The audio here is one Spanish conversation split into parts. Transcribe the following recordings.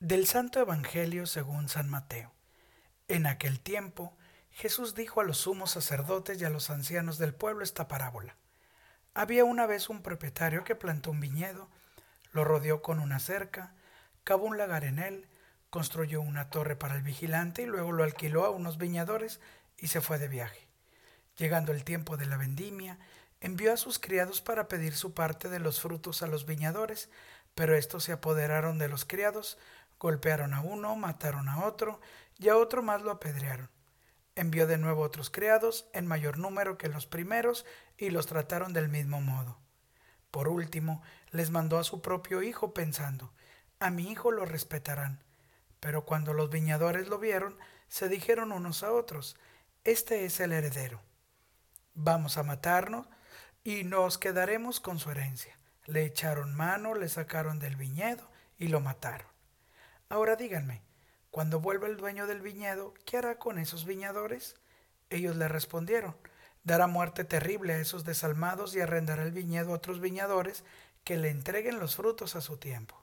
Del Santo Evangelio según San Mateo. En aquel tiempo Jesús dijo a los sumos sacerdotes y a los ancianos del pueblo esta parábola. Había una vez un propietario que plantó un viñedo, lo rodeó con una cerca, cavó un lagar en él, construyó una torre para el vigilante y luego lo alquiló a unos viñadores y se fue de viaje. Llegando el tiempo de la vendimia, envió a sus criados para pedir su parte de los frutos a los viñadores, pero estos se apoderaron de los criados, Golpearon a uno, mataron a otro, y a otro más lo apedrearon. Envió de nuevo otros criados, en mayor número que los primeros, y los trataron del mismo modo. Por último, les mandó a su propio hijo, pensando, a mi hijo lo respetarán. Pero cuando los viñadores lo vieron, se dijeron unos a otros, este es el heredero. Vamos a matarnos y nos quedaremos con su herencia. Le echaron mano, le sacaron del viñedo y lo mataron. Ahora díganme, cuando vuelva el dueño del viñedo, ¿qué hará con esos viñadores? Ellos le respondieron, dará muerte terrible a esos desalmados y arrendará el viñedo a otros viñadores que le entreguen los frutos a su tiempo.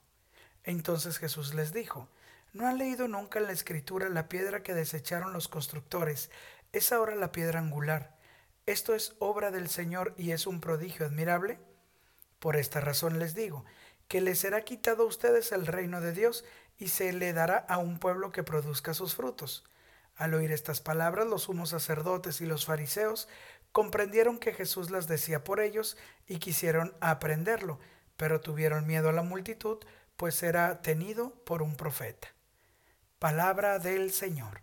Entonces Jesús les dijo, ¿no han leído nunca en la escritura la piedra que desecharon los constructores? Es ahora la piedra angular. ¿Esto es obra del Señor y es un prodigio admirable? Por esta razón les digo, que les será quitado a ustedes el reino de Dios y se le dará a un pueblo que produzca sus frutos. Al oír estas palabras, los sumos sacerdotes y los fariseos comprendieron que Jesús las decía por ellos y quisieron aprenderlo, pero tuvieron miedo a la multitud, pues era tenido por un profeta. Palabra del Señor.